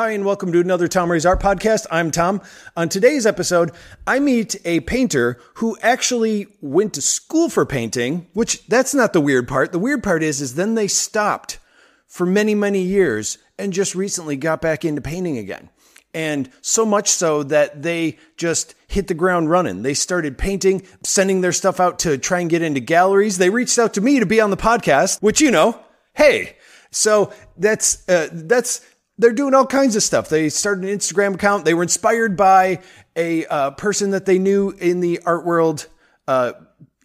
Hi, and welcome to another Tom Ray's Art Podcast. I'm Tom. On today's episode, I meet a painter who actually went to school for painting, which that's not the weird part. The weird part is, is then they stopped for many, many years and just recently got back into painting again. And so much so that they just hit the ground running. They started painting, sending their stuff out to try and get into galleries. They reached out to me to be on the podcast, which, you know, hey, so that's, uh, that's, they're doing all kinds of stuff. They started an Instagram account. They were inspired by a uh, person that they knew in the art world uh,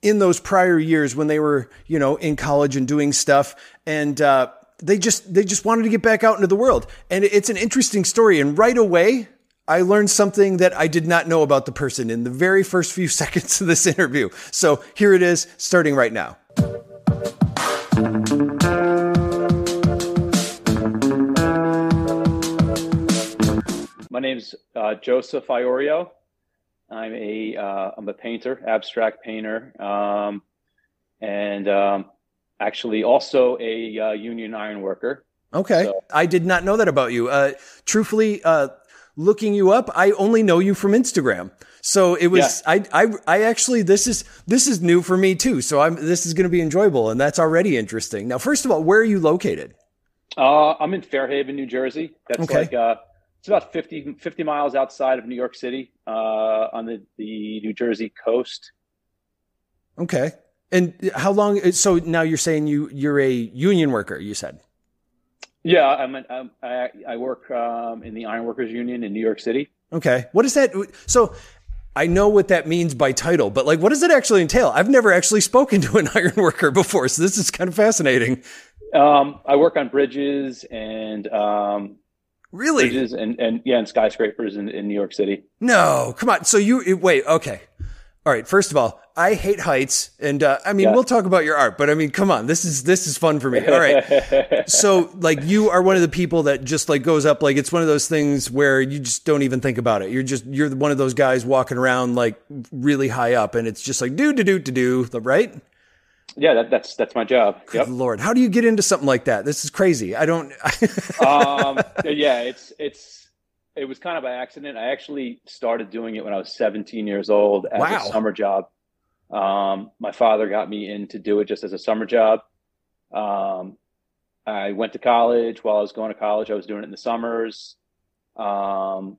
in those prior years when they were, you know, in college and doing stuff. And uh, they just they just wanted to get back out into the world. And it's an interesting story. And right away, I learned something that I did not know about the person in the very first few seconds of this interview. So here it is, starting right now. My name's uh, Joseph Iorio. I'm a am uh, a painter, abstract painter, um, and um, actually also a uh, union iron worker. Okay, so. I did not know that about you. Uh, truthfully, uh, looking you up, I only know you from Instagram. So it was yeah. I, I I actually this is this is new for me too. So I'm this is going to be enjoyable, and that's already interesting. Now, first of all, where are you located? Uh, I'm in Fair Haven, New Jersey. That's okay. like uh, it's about 50, 50 miles outside of New York City uh, on the, the New Jersey coast. Okay. And how long? So now you're saying you you're a union worker. You said. Yeah, I'm, an, I'm I, I work um, in the Ironworkers Union in New York City. Okay, what is that? So I know what that means by title, but like, what does it actually entail? I've never actually spoken to an iron worker before, so this is kind of fascinating. Um, I work on bridges and um, Really? Bridges and, and yeah, and skyscrapers in, in New York City. No, come on. So you wait. Okay. All right. First of all, I hate heights, and uh, I mean, yeah. we'll talk about your art, but I mean, come on, this is this is fun for me. All right. so, like, you are one of the people that just like goes up, like it's one of those things where you just don't even think about it. You're just you're one of those guys walking around like really high up, and it's just like do do do do do, right? Yeah, that, that's that's my job. Good Lord, how do you get into something like that? This is crazy. I don't. um, yeah, it's it's it was kind of by accident. I actually started doing it when I was 17 years old as wow. a summer job. Um, my father got me in to do it just as a summer job. Um, I went to college. While I was going to college, I was doing it in the summers. Um,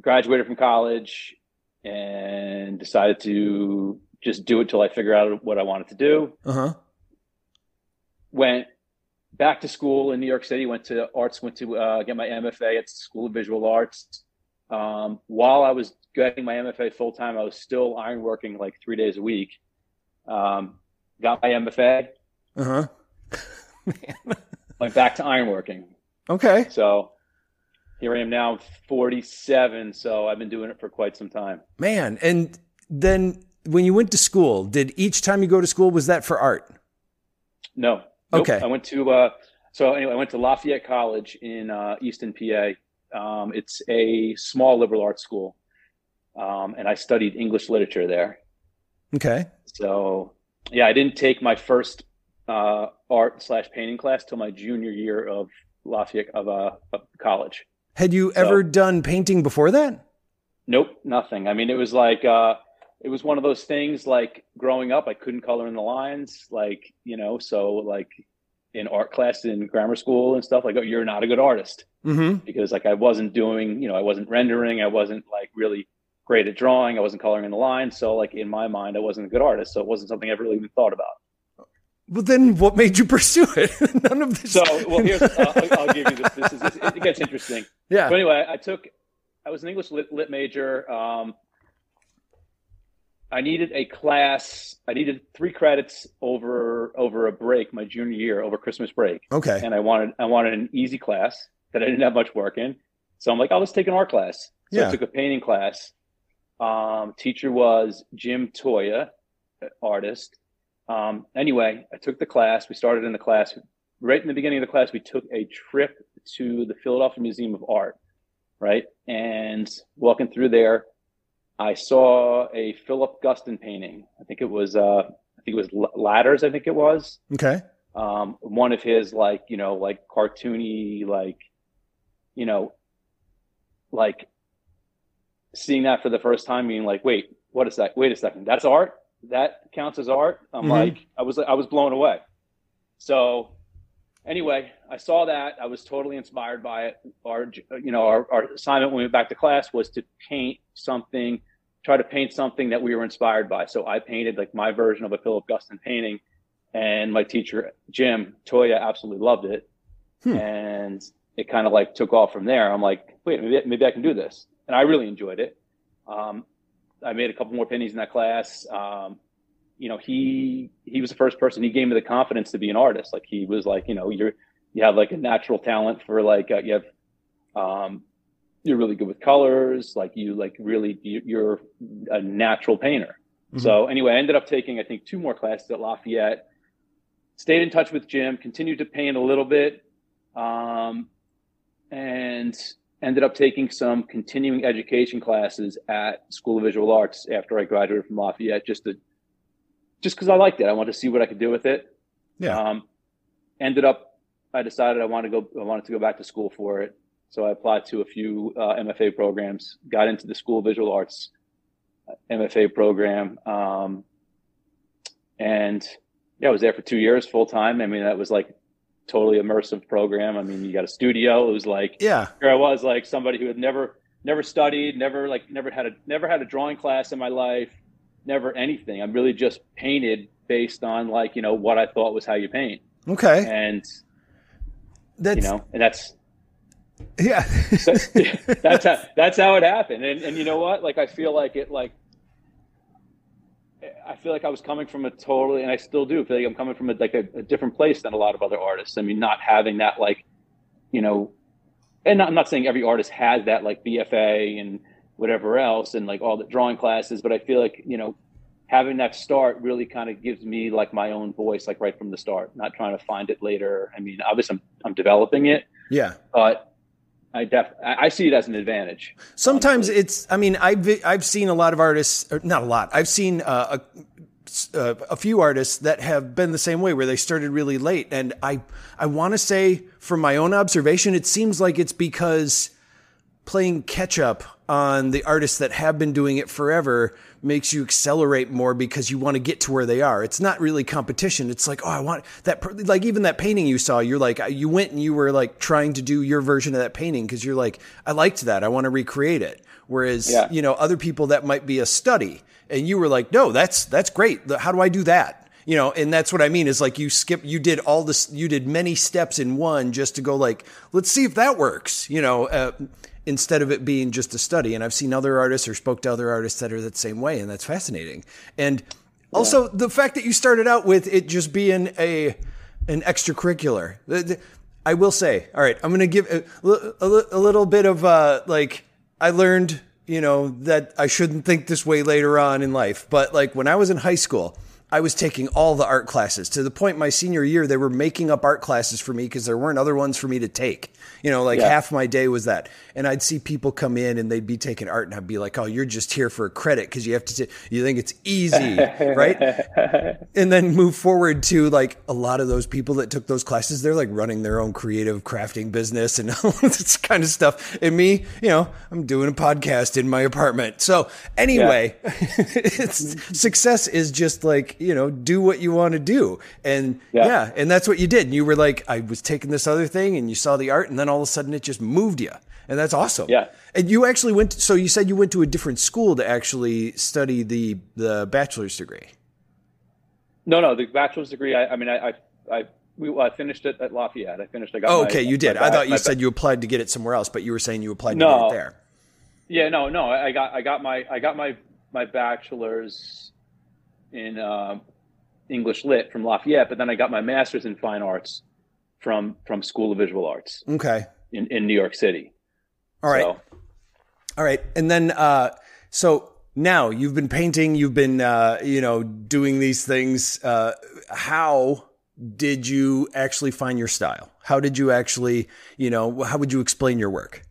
graduated from college and decided to just do it till I figure out what I wanted to do. Uh-huh. Went back to school in New York City. Went to arts. Went to uh, get my MFA at the School of Visual Arts. Um, while I was getting my MFA full time, I was still ironworking like three days a week. Um, got my MFA. Uh huh. went back to ironworking. Okay. So here I am now, 47. So I've been doing it for quite some time. Man, and then when you went to school, did each time you go to school was that for art? No. Nope. Okay. I went to uh, so anyway, I went to Lafayette College in uh, Easton, PA. Um, it's a small liberal arts school, um, and I studied English literature there. Okay. So yeah, I didn't take my first uh, art slash painting class till my junior year of Lafayette of, uh, of college. Had you so, ever done painting before that? Nope, nothing. I mean, it was like uh, it was one of those things like growing up, I couldn't color in the lines, like, you know, so like in art class in grammar school and stuff, like, oh, you're not a good artist mm-hmm. because like I wasn't doing, you know, I wasn't rendering, I wasn't like really great at drawing, I wasn't coloring in the lines. So, like, in my mind, I wasn't a good artist. So, it wasn't something I ever really even thought about. Well, then what made you pursue it? None of this. So, well, here's, I'll, I'll give you this. This is, it gets interesting. Yeah. So, anyway, I took, I was an English lit, lit major. Um, I needed a class. I needed three credits over over a break, my junior year, over Christmas break. Okay. And I wanted I wanted an easy class that I didn't have much work in. So I'm like, oh, let's take an art class. So yeah. I took a painting class. Um, teacher was Jim Toia, artist. Um, anyway, I took the class. We started in the class. Right in the beginning of the class, we took a trip to the Philadelphia Museum of Art, right? And walking through there, I saw a Philip Guston painting. I think it was uh, I think it was Ladders. I think it was. Okay. Um, one of his like you know like cartoony like you know like seeing that for the first time, being like, wait, what is that? Wait a second, that's art. That counts as art. I'm mm-hmm. like, I was, I was blown away. So anyway, I saw that. I was totally inspired by it. Our, you know, our, our assignment when we went back to class was to paint something, try to paint something that we were inspired by. So I painted like my version of a Philip Guston painting, and my teacher Jim Toia absolutely loved it, hmm. and it kind of like took off from there. I'm like, wait, maybe, maybe I can do this, and I really enjoyed it. Um, I made a couple more paintings in that class. Um, you know, he he was the first person. He gave me the confidence to be an artist. Like he was like, you know, you're you have like a natural talent for like uh, you have um, you're really good with colors. Like you like really you're a natural painter. Mm-hmm. So anyway, I ended up taking I think two more classes at Lafayette. Stayed in touch with Jim. Continued to paint a little bit, um, and ended up taking some continuing education classes at School of Visual Arts after I graduated from Lafayette, just to just because I liked it. I wanted to see what I could do with it. Yeah. Um, ended up, I decided I wanted to go. I wanted to go back to school for it. So I applied to a few uh, MFA programs. Got into the School of Visual Arts uh, MFA program, um, and yeah, I was there for two years full time. I mean, that was like totally immersive program. I mean, you got a studio. It was like yeah, here I was like somebody who had never never studied, never like never had a never had a drawing class in my life never anything. I'm really just painted based on like you know what I thought was how you paint. Okay. And that's you know, and that's yeah. that's how that's how it happened. And and you know what? Like I feel like it like I feel like I was coming from a totally, and I still do feel like I'm coming from a, like a, a different place than a lot of other artists. I mean, not having that like, you know, and not, I'm not saying every artist has that like BFA and whatever else and like all the drawing classes but i feel like you know having that start really kind of gives me like my own voice like right from the start not trying to find it later i mean obviously i'm, I'm developing it yeah but I def I see it as an advantage. Sometimes honestly. it's. I mean, I've I've seen a lot of artists, not a lot. I've seen uh, a, uh, a few artists that have been the same way, where they started really late, and I I want to say, from my own observation, it seems like it's because playing catch up on the artists that have been doing it forever makes you accelerate more because you want to get to where they are. It's not really competition. It's like, oh, I want that. Like even that painting you saw, you're like, you went and you were like trying to do your version of that painting because you're like, I liked that. I want to recreate it. Whereas, yeah. you know, other people that might be a study and you were like, no, that's, that's great. How do I do that? you know and that's what i mean is like you skip you did all this you did many steps in one just to go like let's see if that works you know uh, instead of it being just a study. And I've seen other artists or spoke to other artists that are that same way, and that's fascinating. And also yeah. the fact that you started out with it just being a an extracurricular. I will say, all right, I'm going to give a, a, a, little bit of uh, like I learned, you know, that I shouldn't think this way later on in life. But like when I was in high school, I was taking all the art classes to the point my senior year they were making up art classes for me because there weren't other ones for me to take. You know, like yeah. half my day was that. And I'd see people come in and they'd be taking art and I'd be like, "Oh, you're just here for a credit because you have to t- you think it's easy, right?" and then move forward to like a lot of those people that took those classes, they're like running their own creative crafting business and all this kind of stuff. And me, you know, I'm doing a podcast in my apartment. So, anyway, yeah. success is just like, you know, do what you want to do. And yeah. yeah, and that's what you did. And you were like, I was taking this other thing and you saw the art and then all of a sudden it just moved you. And that's awesome. Yeah. And you actually went, to, so you said you went to a different school to actually study the, the bachelor's degree. No, no, the bachelor's degree. I, I mean, I, I, I we I finished it at Lafayette. I finished. I got. Oh, okay, my, you did. I thought you said you applied to get it somewhere else, but you were saying you applied no, to get it there. Yeah, no, no. I got I got my I got my my bachelor's in uh, English Lit from Lafayette, but then I got my master's in fine arts from from School of Visual Arts. Okay. In in New York City. All right. So, All right. And then uh so now you've been painting, you've been uh you know doing these things uh how did you actually find your style? How did you actually, you know, how would you explain your work?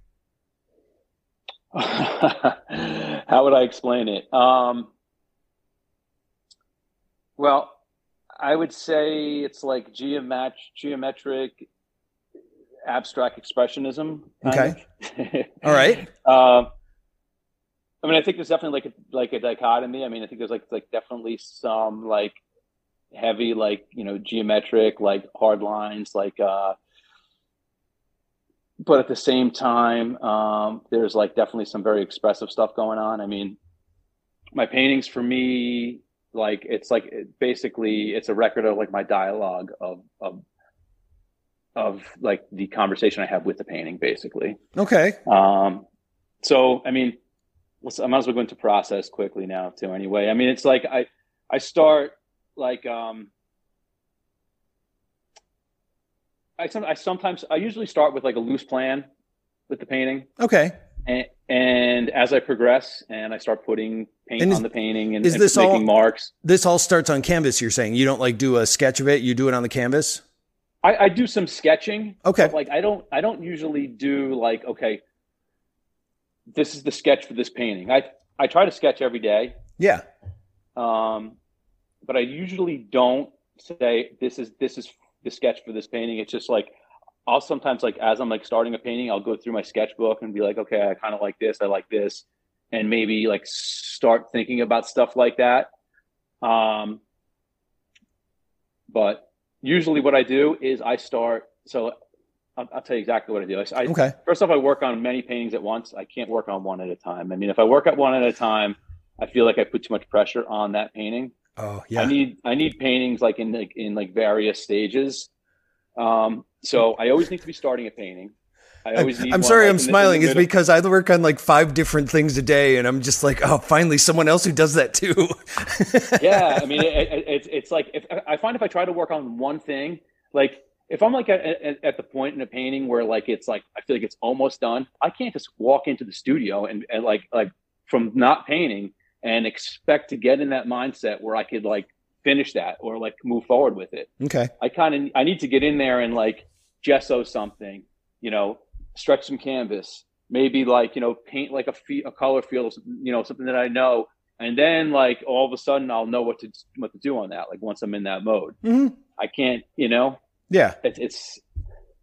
how would I explain it? Um well, I would say it's like geomet- geometric abstract expressionism. Okay. All right. Um, I mean, I think there's definitely like a like a dichotomy. I mean, I think there's like like definitely some like heavy like you know geometric like hard lines like uh but at the same time um there's like definitely some very expressive stuff going on i mean my paintings for me like it's like it, basically it's a record of like my dialogue of of of like the conversation i have with the painting basically okay um so i mean let's i might as well go into process quickly now too anyway i mean it's like i i start like um I, some, I sometimes I usually start with like a loose plan with the painting. Okay. And, and as I progress and I start putting paint is, on the painting and, is and this making all, marks. This all starts on canvas. You're saying you don't like do a sketch of it. You do it on the canvas. I, I do some sketching. Okay. Like I don't I don't usually do like okay. This is the sketch for this painting. I I try to sketch every day. Yeah. Um, but I usually don't say this is this is the sketch for this painting. It's just like I'll sometimes like as I'm like starting a painting, I'll go through my sketchbook and be like, okay, I kind of like this, I like this, and maybe like start thinking about stuff like that. Um, but usually, what I do is I start. So I'll, I'll tell you exactly what I do. I, I, okay. First off, I work on many paintings at once. I can't work on one at a time. I mean, if I work at one at a time, I feel like I put too much pressure on that painting. Oh yeah. I need I need paintings like in like in like various stages. Um, so I always need to be starting a painting. I always need. I'm sorry, like I'm smiling. It's because I work on like five different things a day, and I'm just like, oh, finally, someone else who does that too. yeah, I mean, it, it, it's it's like if I find if I try to work on one thing, like if I'm like at, at, at, the point in a painting where like it's like I feel like it's almost done, I can't just walk into the studio and, and like like from not painting and expect to get in that mindset where I could like finish that or like move forward with it. Okay. I kind of I need to get in there and like gesso something, you know, stretch some canvas, maybe like you know paint like a fe- a color field, you know, something that I know, and then like all of a sudden I'll know what to what to do on that. Like once I'm in that mode, mm-hmm. I can't, you know. Yeah. It, it's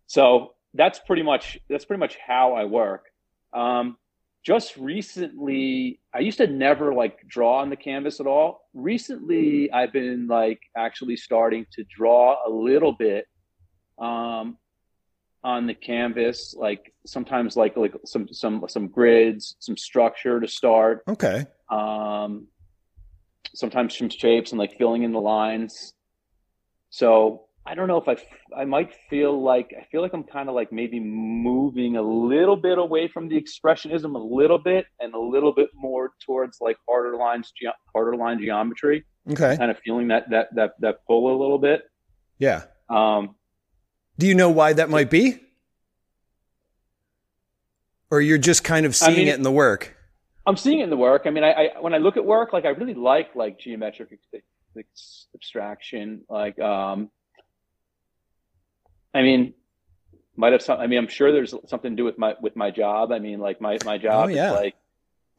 so that's pretty much that's pretty much how I work. Um, just recently i used to never like draw on the canvas at all recently i've been like actually starting to draw a little bit um on the canvas like sometimes like like some some some grids some structure to start okay um sometimes some shapes and like filling in the lines so I don't know if I, I might feel like I feel like I'm kind of like maybe moving a little bit away from the expressionism a little bit and a little bit more towards like harder lines, ge- harder line geometry. Okay. Kind of feeling that that that that pull a little bit. Yeah. Um, Do you know why that might be? Or you're just kind of seeing I mean, it in the work? I'm seeing it in the work. I mean, I, I when I look at work, like I really like like geometric abstraction, like um I mean, might have some. I mean, I'm sure there's something to do with my with my job. I mean, like my my job oh, yeah. is like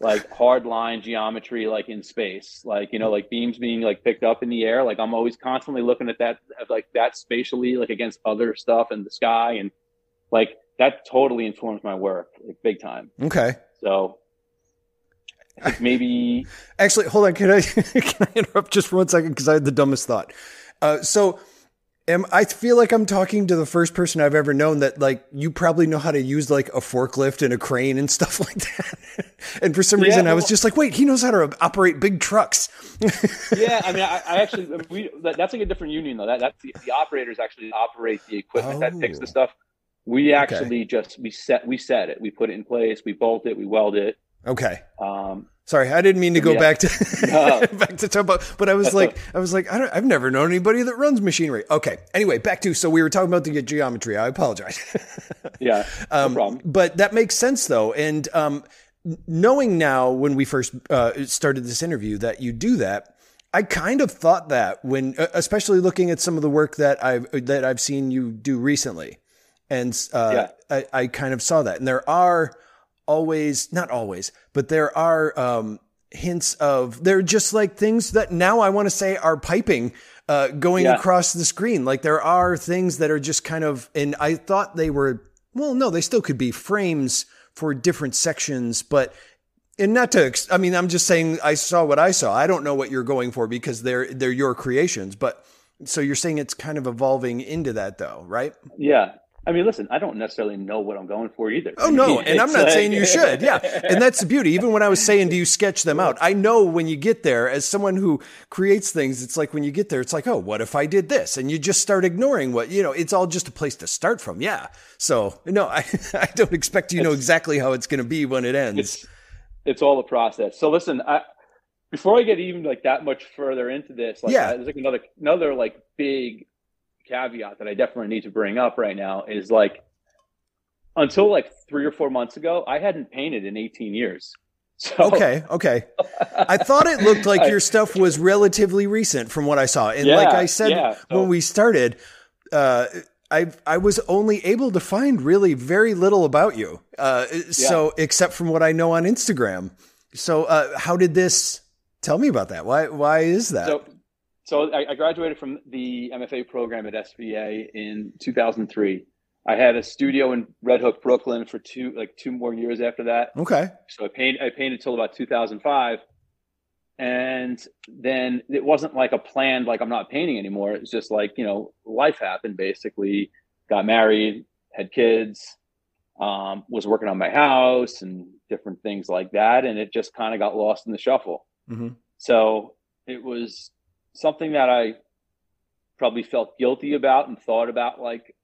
like hard line geometry, like in space, like you know, like beams being like picked up in the air. Like I'm always constantly looking at that, like that spatially, like against other stuff in the sky, and like that totally informs my work, like big time. Okay. So like, maybe actually, hold on. Can I can I interrupt just for one second because I had the dumbest thought. Uh, so am I feel like I'm talking to the first person I've ever known that like you probably know how to use like a forklift and a crane and stuff like that. and for some yeah, reason well, I was just like, wait, he knows how to operate big trucks. yeah, I mean, I, I actually we that's like a different union though. That that's the, the operators actually operate the equipment oh. that picks the stuff. We actually okay. just we set we set it, we put it in place, we bolt it, we weld it. Okay. Um, Sorry, I didn't mean to go yeah. back to no. back to talk about, but I was like, I was like, I don't, I've never known anybody that runs machinery. Okay, anyway, back to so we were talking about the geometry. I apologize. yeah, um, problem. But that makes sense though, and um, knowing now when we first uh, started this interview that you do that, I kind of thought that when, especially looking at some of the work that I've that I've seen you do recently, and uh, yeah. I, I kind of saw that, and there are always, not always, but there are um, hints of, they're just like things that now I want to say are piping uh, going yeah. across the screen. Like there are things that are just kind of, and I thought they were Well, no, they still could be frames for different sections, but and not to I mean, I'm just saying I saw what I saw. I don't know what you're going for because they're they're your creations, but so you're saying it's kind of evolving into that though, right? Yeah. I mean, listen, I don't necessarily know what I'm going for either. Oh no, and I'm not like... saying you should. Yeah, and that's the beauty. Even when I was saying, do you sketch them out? I know when you get there, as someone who creates things, it's like when you get there, it's like, oh, what if I did this? And you just start ignoring what you know. It's all just a place to start from. Yeah. So no, I I don't expect you to know exactly how it's going to be when it ends. It's, it's all a process. So listen, I before I get even like that much further into this, like, yeah, uh, there's like another another like big caveat that I definitely need to bring up right now is like until like three or four months ago, I hadn't painted in 18 years. So, okay, okay. I thought it looked like your stuff was relatively recent from what I saw. And yeah, like I said yeah, so, when we started, uh, I I was only able to find really very little about you. Uh, yeah. So except from what I know on Instagram. So uh, how did this? Tell me about that. Why why is that? So so I, I graduated from the MFA program at SVA in 2003. I had a studio in Red Hook, Brooklyn, for two like two more years after that. Okay. So I painted I painted till about 2005, and then it wasn't like a planned like I'm not painting anymore. It's just like you know life happened. Basically, got married, had kids, um, was working on my house and different things like that, and it just kind of got lost in the shuffle. Mm-hmm. So it was something that I probably felt guilty about and thought about like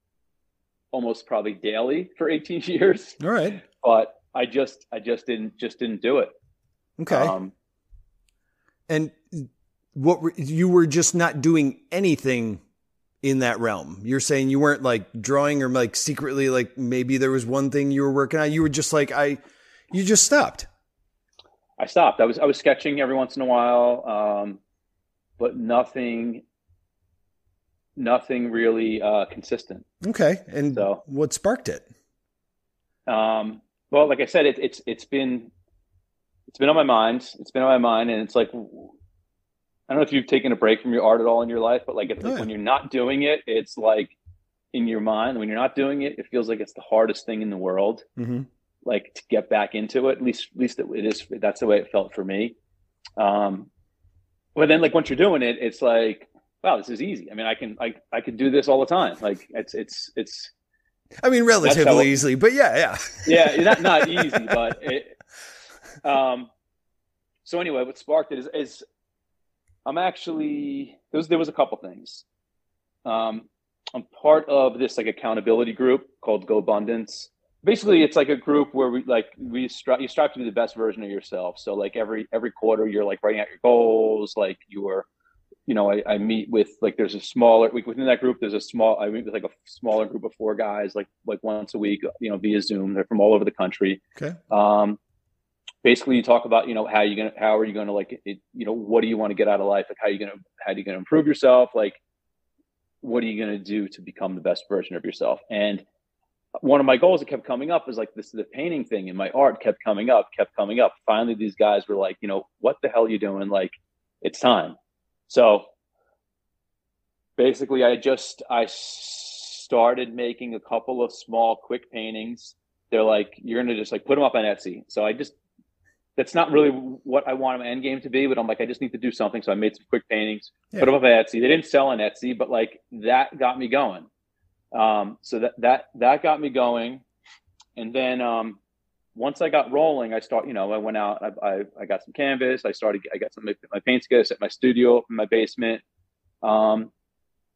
almost probably daily for 18 years. All right. But I just I just didn't just didn't do it. Okay. Um, and what were, you were just not doing anything in that realm. You're saying you weren't like drawing or like secretly like maybe there was one thing you were working on. You were just like I you just stopped. I stopped. I was I was sketching every once in a while. Um, but nothing nothing really uh, consistent. Okay, and so what sparked it? Um, well, like I said, it, it's it's been it's been on my mind. It's been on my mind, and it's like I don't know if you've taken a break from your art at all in your life, but like, oh, yeah. when you're not doing it, it's like in your mind. When you're not doing it, it feels like it's the hardest thing in the world. Mm-hmm. Like to get back into it. At least, at least it, it is. That's the way it felt for me. Um, but then like once you're doing it, it's like, wow, this is easy. I mean, I can I I can do this all the time. Like it's it's it's. I mean, relatively easily, but yeah, yeah, yeah, not not easy, but it. Um, so anyway, what sparked it is, is I'm actually there was there was a couple things. Um, I'm part of this like accountability group called GoBundance, basically it's like a group where we like we strive you strive to be the best version of yourself. So like every every quarter you're like writing out your goals. Like you are you know I, I meet with like there's a smaller within that group there's a small i meet with like a smaller group of four guys like like once a week you know via zoom. They're from all over the country. Okay. Um basically you talk about you know how you gonna how are you gonna like it, you know what do you want to get out of life? Like how are you gonna how are you gonna improve yourself? Like what are you gonna do to become the best version of yourself? And one of my goals that kept coming up was like this the painting thing and my art kept coming up kept coming up. Finally these guys were like you know what the hell are you doing? Like it's time. So basically i just i started making a couple of small quick paintings. They're like you're gonna just like put them up on etsy. So i just that's not really what i want my end game to be but i'm like i just need to do something. So i made some quick paintings yeah. put them up on etsy. They didn't sell on etsy but like that got me going um, so that that that got me going, and then um, once I got rolling, I start. You know, I went out. I, I, I got some canvas. I started. I got some my paint sketches at my studio in my basement, um,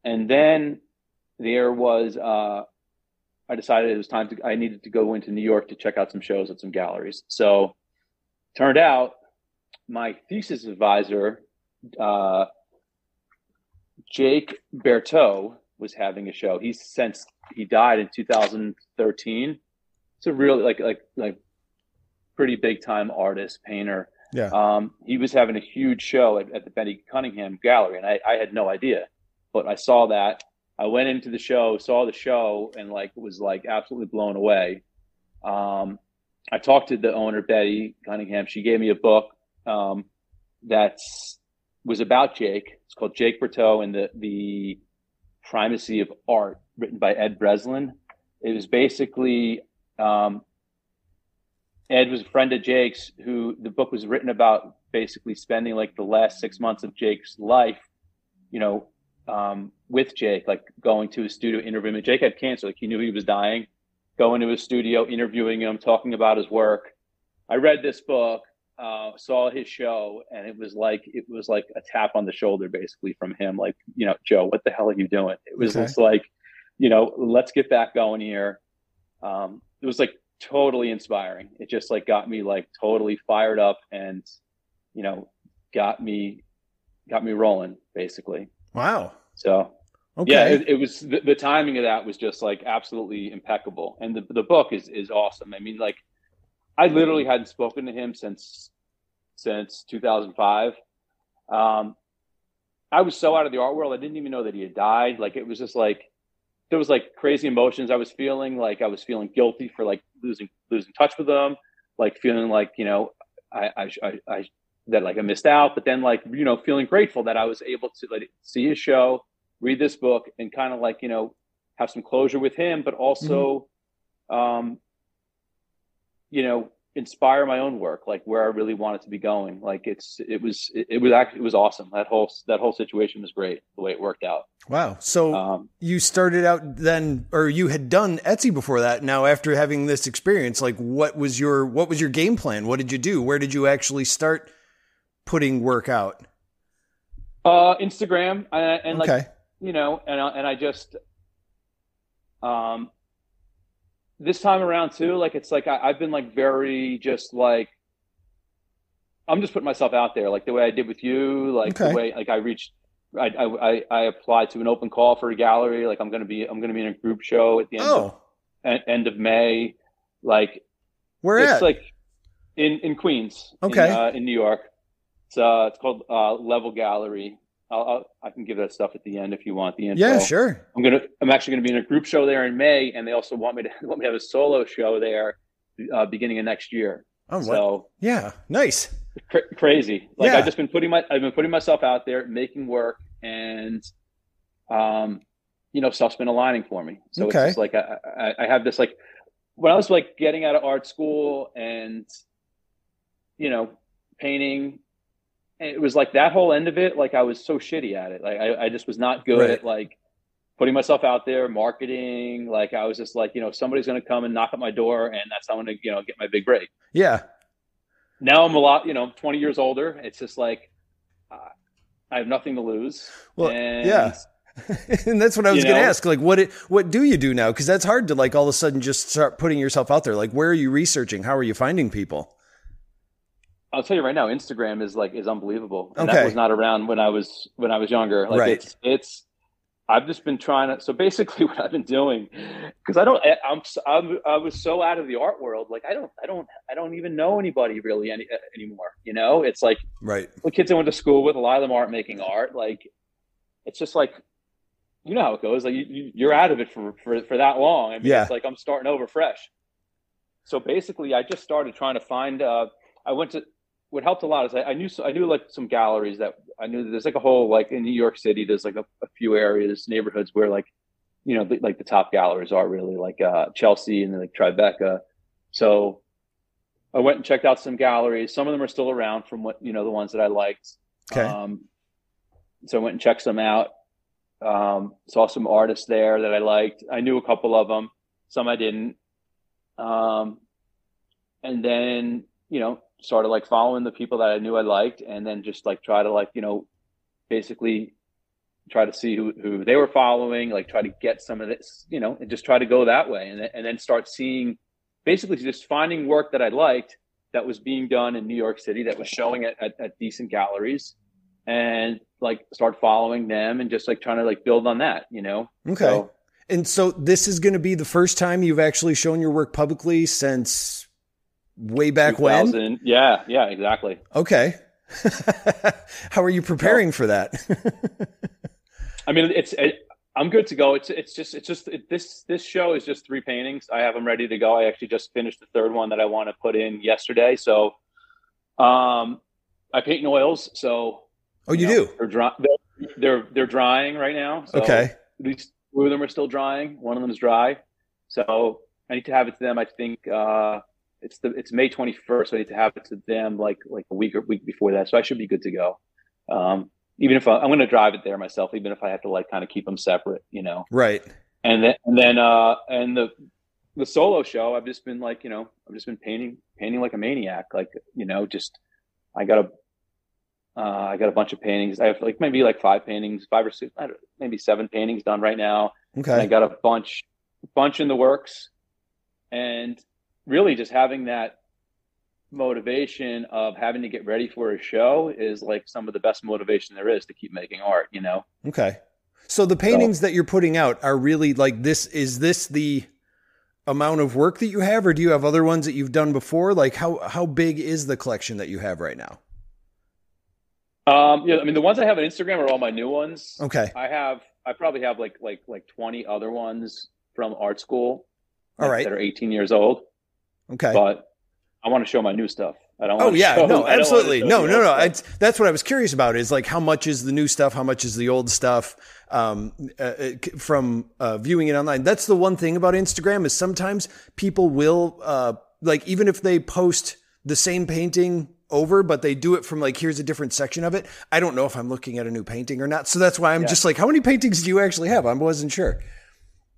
and then there was. Uh, I decided it was time to. I needed to go into New York to check out some shows at some galleries. So, turned out, my thesis advisor, uh, Jake Berthot, was having a show. He's since he died in 2013. It's a really like like like pretty big time artist painter. Yeah. Um, he was having a huge show at, at the Betty Cunningham Gallery, and I, I had no idea, but I saw that. I went into the show, saw the show, and like was like absolutely blown away. Um, I talked to the owner Betty Cunningham. She gave me a book um, that's was about Jake. It's called Jake Berthot and the the Primacy of Art, written by Ed Breslin. it was basically um, Ed was a friend of Jake's who the book was written about basically spending like the last six months of Jake's life, you know, um, with Jake, like going to his studio interviewing him. Jake had cancer, like he knew he was dying, going to his studio, interviewing him, talking about his work. I read this book, uh, saw his show, and it was like it was like a tap on the shoulder, basically from him, like you know, Joe, what the hell are you doing? It was okay. just like, you know, let's get back going here. Um, it was like totally inspiring. It just like got me like totally fired up and you know got me got me rolling basically. Wow. So okay. yeah, it, it was the, the, timing of that was just like absolutely impeccable, and the the book is is awesome. I mean, like I literally hadn't spoken to him since since 2005. Um, I was so out of the art world, I didn't even know that he had died. Like it was just like there was like crazy emotions I was feeling. Like I was feeling guilty for like losing losing touch with them, like feeling like you know I I, I, I that like I missed out, but then like you know feeling grateful that I was able to like see his show, read this book, and kind of like you know have some closure with him, but also, mm-hmm. um, you know inspire my own work like where i really want it to be going. Like it's it was it, it, was actually it was awesome. That whole that whole situation was great the way it worked out. Wow. So um, you started out then or you had done etsy before that. Now after having this experience like what was your what was your game plan? What did you do? Where did you actually start putting work out? Uh instagram and, and okay. like you know and I, and i just um this time around too, like it's like I, have been like very just like I'm just putting myself out there, like the way I did with you, like okay. the way like I reached. I, I I applied to an open call for a gallery. Like I'm gonna be I'm gonna be in a group show at the end oh. of end of May. Like where it's at? like in in Queens. Okay. In, uh, in New York. It's uh it's called uh, Level Gallery. I'll, I'll, i can give that stuff at the end if you want the info. Yeah, sure. I'm gonna. I'm actually gonna be in a group show there in May, and they also want me to want me to have a solo show there, uh, beginning of next year. Oh, so yeah, nice. Cr- crazy. Like yeah. I've just been putting my I've been putting myself out there, making work, and um, you know, stuff's been aligning for me. So okay. it's just like I, I, I have this like when I was like getting out of art school and you know painting it was like that whole end of it like i was so shitty at it like i, I just was not good right. at like putting myself out there marketing like i was just like you know somebody's going to come and knock at my door and that's how i'm going to you know get my big break yeah now i'm a lot you know 20 years older it's just like uh, i have nothing to lose well and, yeah and that's what I was going to ask. Like, what it, what do you do now? Because that's hard to like all of a sudden just start putting yourself out there. Like, where are you researching? How are you finding people? I'll tell you right now, Instagram is like is unbelievable. And okay. that was not around when I was when I was younger. Like right. it's it's I've just been trying to so basically what I've been doing because I don't I'm, I'm I was so out of the art world like I don't I don't I don't even know anybody really any anymore, you know? It's like right. The kids I went to school with a lot of them aren't making art like it's just like you know how it goes like you, you're out of it for for for that long. I mean yeah. it's like I'm starting over fresh. So basically I just started trying to find uh I went to what helped a lot is I, I, knew I knew like some galleries that I knew there's like a whole like in New York City there's like a, a few areas neighborhoods where like you know the, like the top galleries are really like uh, Chelsea and then like Tribeca. So I went and checked out some galleries. Some of them are still around from what you know the ones that I liked. Okay. Um, so I went and checked them out. Um, saw some artists there that I liked. I knew a couple of them. Some I didn't. Um, and then you know started like following the people that I knew I liked, and then just like try to like you know, basically try to see who, who they were following, like try to get some of this, you know, and just try to go that way, and and then start seeing, basically just finding work that I liked that was being done in New York City that was showing at, at, at decent galleries, and like start following them and just like trying to like build on that, you know. Okay. So, and so this is going to be the first time you've actually shown your work publicly since way back when? Yeah, yeah, exactly. Okay. How are you preparing for that? I mean, it's it, I'm good to go. It's it's just it's just it, this this show is just three paintings. I have them ready to go. I actually just finished the third one that I want to put in yesterday. So, um, I paint in oils. So, oh, you, you know, do? They're, dry, they're, they're they're drying right now. So okay. At least two of them are still drying. One of them is dry. So I need to have it to them. I think uh, it's the it's May 21st. So I need to have it to them like like a week or week before that. So I should be good to go. Um, even if I, am going to drive it there myself, even if I have to like kind of keep them separate, you know. Right. And then and then uh and the the solo show, I've just been like, you know, I've just been painting painting like a maniac. Like, you know, just I got a uh, I got a bunch of paintings. I have like maybe like five paintings, five or six, maybe seven paintings done right now. Okay. And I got a bunch, bunch in the works, and really just having that motivation of having to get ready for a show is like some of the best motivation there is to keep making art, you know? Okay. So the paintings so, that you're putting out are really like this is this the amount of work that you have or do you have other ones that you've done before? Like how how big is the collection that you have right now? Um yeah, I mean the ones I have on Instagram are all my new ones. Okay. I have I probably have like like like 20 other ones from art school. All right. That are 18 years old. Okay. But I want to show my new stuff. I don't. Oh yeah, show, no, absolutely, no, no, no. I, that's what I was curious about. Is like how much is the new stuff? How much is the old stuff? Um, uh, uh from uh, viewing it online. That's the one thing about Instagram is sometimes people will uh, like even if they post the same painting over, but they do it from like here's a different section of it. I don't know if I'm looking at a new painting or not. So that's why I'm yeah. just like, how many paintings do you actually have? I wasn't sure.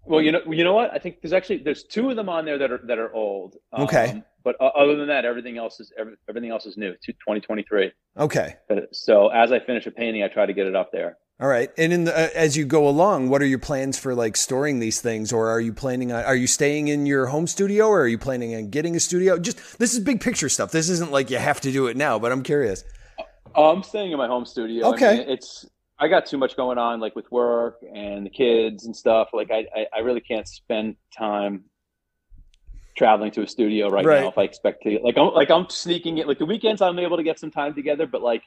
Well, you know, you know what? I think there's actually there's two of them on there that are that are old. Okay. Um, but other than that, everything else is everything else is new. To 2023. Okay. So as I finish a painting, I try to get it up there. All right. And in the, uh, as you go along, what are your plans for like storing these things, or are you planning on? Are you staying in your home studio, or are you planning on getting a studio? Just this is big picture stuff. This isn't like you have to do it now, but I'm curious. Uh, I'm staying in my home studio. Okay. I mean, it's I got too much going on, like with work and the kids and stuff. Like I, I, I really can't spend time traveling to a studio right, right, now if I expect to. Like I'm like I'm sneaking it. Like the weekends, I'm able to get some time together, but like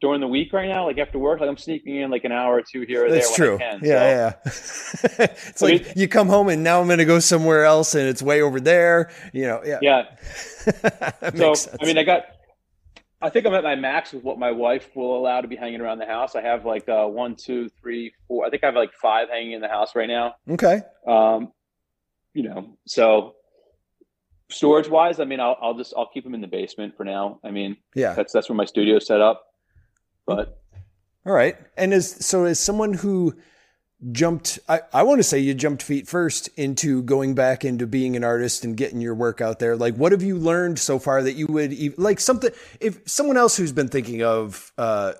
during the week right now, like after work, like I'm sneaking in like an hour or two here or That's there. That's true. yeah, so, yeah. it's like mean, you come home and now I'm going to go somewhere else and it's way over there. You know, yeah. Yeah. so I mean, I got I think I'm at my max with what my wife will allow to be hanging around the house. I have like uh, one, two, three, four. I think I have like five hanging in the house right now. Okay. Um, you know, so storage wise, I mean, I'll, I'll just I'll keep them in the basement for now. I mean, yeah, that's that's where my studio is set up. But all right, and as so as someone who jumped I, I want to say you jumped feet first into going back into being an artist and getting your work out there. Like what have you learned so far that you would like something if someone else who's been thinking of uh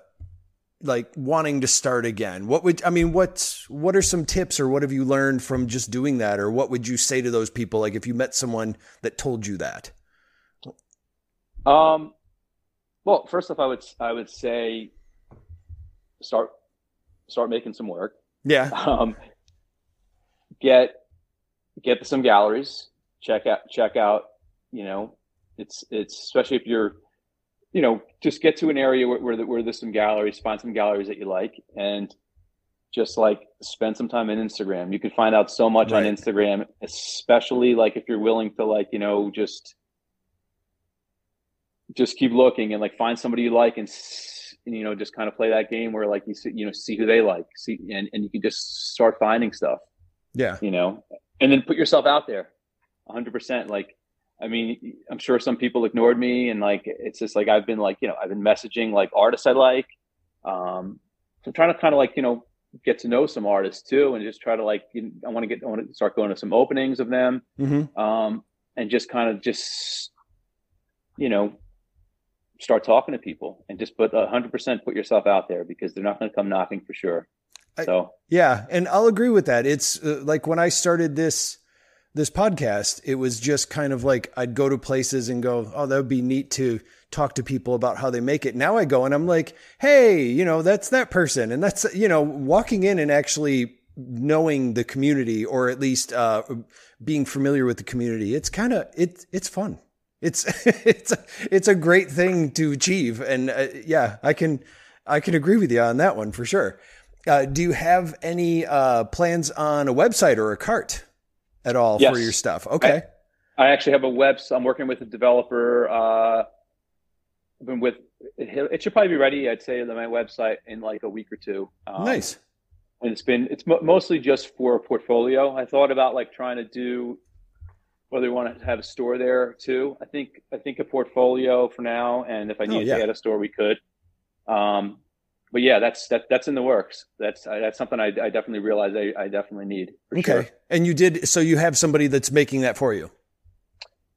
like wanting to start again what would i mean what what are some tips or what have you learned from just doing that? Or what would you say to those people like if you met someone that told you that? Um well first off i would i would say start start making some work yeah. Um, get get some galleries. Check out check out. You know, it's it's especially if you're, you know, just get to an area where where, where there's some galleries. Find some galleries that you like, and just like spend some time on Instagram. You can find out so much right. on Instagram, especially like if you're willing to like you know just just keep looking and like find somebody you like and you know just kind of play that game where like you see you know see who they like see and, and you can just start finding stuff. Yeah. You know? And then put yourself out there. 100% like i mean i'm sure some people ignored me and like it's just like i've been like you know i've been messaging like artists i like. Um so i'm trying to kind of like you know get to know some artists too and just try to like you know, i want to get i want to start going to some openings of them. Mm-hmm. um and just kind of just you know start talking to people and just put 100% put yourself out there because they're not going to come knocking for sure. So, I, yeah, and I'll agree with that. It's uh, like when I started this this podcast, it was just kind of like I'd go to places and go, "Oh, that would be neat to talk to people about how they make it." Now I go and I'm like, "Hey, you know, that's that person." And that's, you know, walking in and actually knowing the community or at least uh, being familiar with the community. It's kind of it it's fun. It's it's a, it's a great thing to achieve, and uh, yeah, I can I can agree with you on that one for sure. Uh, do you have any uh, plans on a website or a cart at all yes. for your stuff? Okay, I, I, actually have a web. I'm working with a developer. Uh, I've been with it, it, should probably be ready. I'd say on my website in like a week or two. Um, nice. and it's been it's mo- mostly just for a portfolio. I thought about like trying to do whether we want to have a store there too. I think I think a portfolio for now, and if I oh, need oh, yeah. to add a store, we could. Um, but yeah, that's that that's in the works. That's that's something I, I definitely realize I, I definitely need. okay, sure. and you did so you have somebody that's making that for you.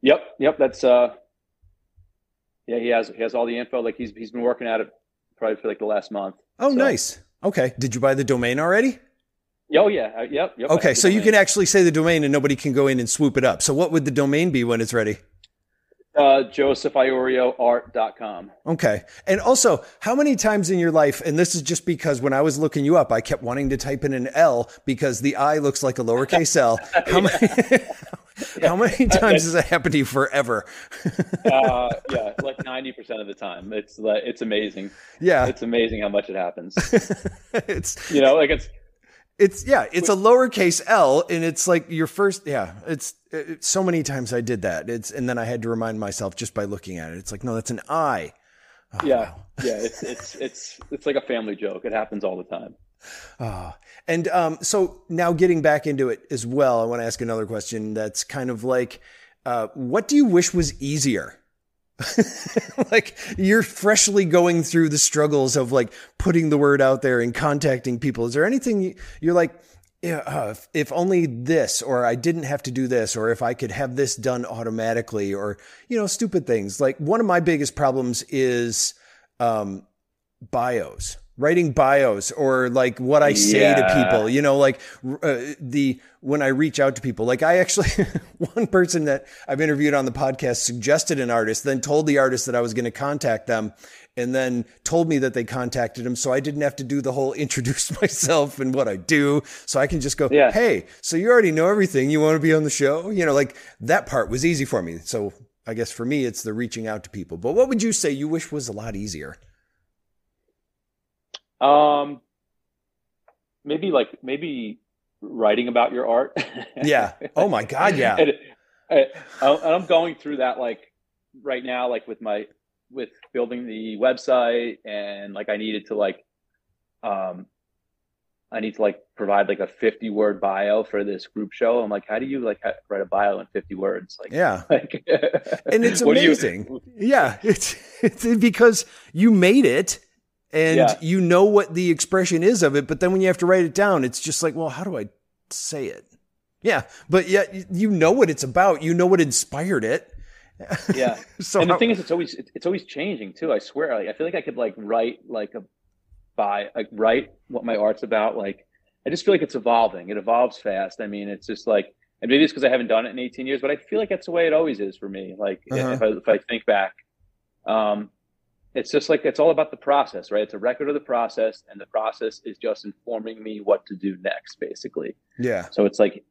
Yep, yep. That's uh, yeah. He has he has all the info. Like he's he's been working at it probably for like the last month. Oh, so. nice. Okay. Did you buy the domain already? Oh yeah. Uh, yep. Yep. Okay, so you can actually say the domain and nobody can go in and swoop it up. So what would the domain be when it's ready? Uh, josephiorioart.com. Okay. And also, how many times in your life, and this is just because when I was looking you up, I kept wanting to type in an L because the I looks like a lowercase L. How many, how many times does that happen to you forever? uh, yeah, like 90% of the time. It's, it's amazing. Yeah. It's amazing how much it happens. it's, you know, like it's, it's yeah, it's a lowercase L, and it's like your first. Yeah, it's, it's so many times I did that. It's and then I had to remind myself just by looking at it. It's like no, that's an I. Oh, yeah, wow. yeah, it's it's it's it's like a family joke. It happens all the time. Oh, and um, so now getting back into it as well, I want to ask another question. That's kind of like, uh, what do you wish was easier? like you're freshly going through the struggles of like putting the word out there and contacting people. Is there anything you're like, yeah, uh, if only this, or I didn't have to do this, or if I could have this done automatically, or, you know, stupid things. Like one of my biggest problems is, um, bios writing bios or like what I say yeah. to people, you know, like uh, the when I reach out to people. Like I actually one person that I've interviewed on the podcast suggested an artist, then told the artist that I was going to contact them and then told me that they contacted him so I didn't have to do the whole introduce myself and what I do. So I can just go, yeah. "Hey, so you already know everything. You want to be on the show?" You know, like that part was easy for me. So I guess for me it's the reaching out to people. But what would you say you wish was a lot easier? Um, maybe like maybe writing about your art. yeah. Oh my God. Yeah. and, and I'm going through that like right now, like with my with building the website, and like I needed to like, um, I need to like provide like a 50 word bio for this group show. I'm like, how do you like write a bio in 50 words? Like, yeah. Like, and it's amazing. You... yeah. It's, it's because you made it and yeah. you know what the expression is of it, but then when you have to write it down, it's just like, well, how do I say it? Yeah, but yet you know what it's about. You know what inspired it. Yeah. so and the how, thing is, it's always it's always changing too. I swear. Like, I feel like I could like write like a by like write what my art's about. Like I just feel like it's evolving. It evolves fast. I mean, it's just like, and maybe it's because I haven't done it in 18 years, but I feel like that's the way it always is for me. Like uh-huh. if I if I think back, um, it's just like it's all about the process, right? It's a record of the process, and the process is just informing me what to do next, basically. Yeah. So it's like,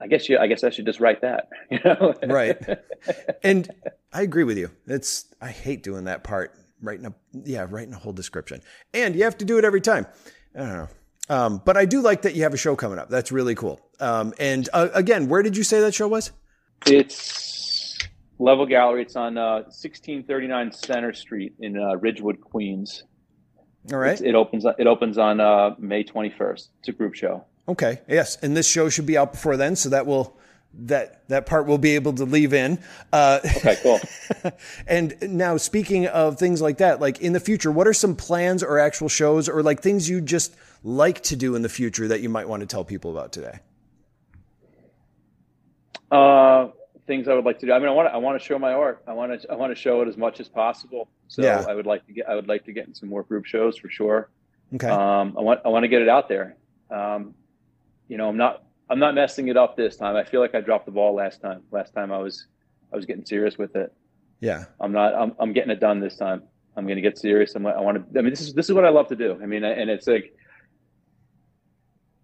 I guess you, I guess I should just write that, you know? right. And I agree with you. It's I hate doing that part, writing a yeah, writing a whole description, and you have to do it every time. I don't know. Um, but I do like that you have a show coming up. That's really cool. Um, and uh, again, where did you say that show was? It's Level Gallery. It's on uh, 1639 Center Street in uh, Ridgewood, Queens. All right. It's, it opens. It opens on uh, May 21st. It's a group show. Okay. Yes, and this show should be out before then, so that will that that part we'll be able to leave in. Uh, okay, cool. and now, speaking of things like that, like in the future, what are some plans or actual shows or like things you just like to do in the future that you might want to tell people about today? Uh, things I would like to do. I mean, I want to, I want to show my art. I want to I want to show it as much as possible. So yeah. I would like to get I would like to get in some more group shows for sure. Okay. Um, I want I want to get it out there. Um, you know, I'm not I'm not messing it up this time. I feel like I dropped the ball last time. Last time I was I was getting serious with it. Yeah. I'm not. I'm I'm getting it done this time. I'm going to get serious. I'm, I want to. I mean, this is this is what I love to do. I mean, and it's like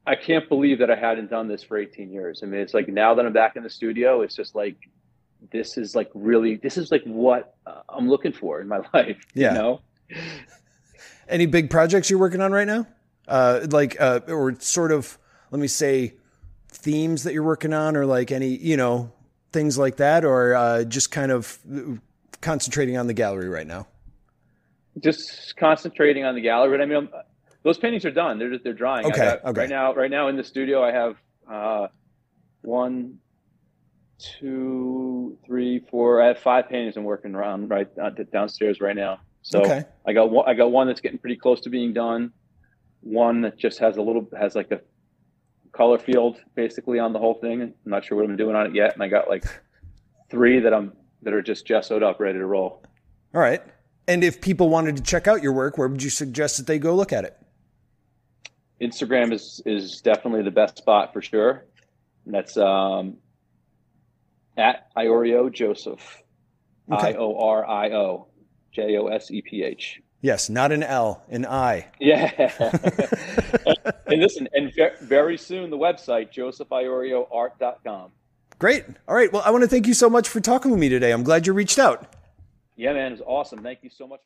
I can't believe that I hadn't done this for 18 years. I mean, it's like now that I'm back in the studio, it's just like this is like really this is like what uh, I'm looking for in my life. Yeah. You know? Any big projects you're working on right now? Uh, like uh, or sort of let me say themes that you're working on, or like any you know things like that, or uh, just kind of concentrating on the gallery right now. Just concentrating on the gallery. But I mean, those paintings are done. They're they're drying. Okay, got, okay. Right now, right now in the studio, I have uh, one, two, three, four. I have five paintings I'm working around right uh, downstairs right now. So Okay. I got one. I got one that's getting pretty close to being done. One that just has a little has like a color field basically on the whole thing. I'm not sure what I'm doing on it yet, and I got like three that I'm that are just gessoed up, ready to roll. All right. And if people wanted to check out your work, where would you suggest that they go look at it? Instagram is is definitely the best spot for sure. And that's um, at Iorio Joseph, Okay. I O R I O J O S E P H. Yes, not an L, an I. Yeah. and listen, and very soon the website josephiorioart.com. Great. All right. Well, I want to thank you so much for talking with me today. I'm glad you reached out. Yeah, man, It was awesome. Thank you so much.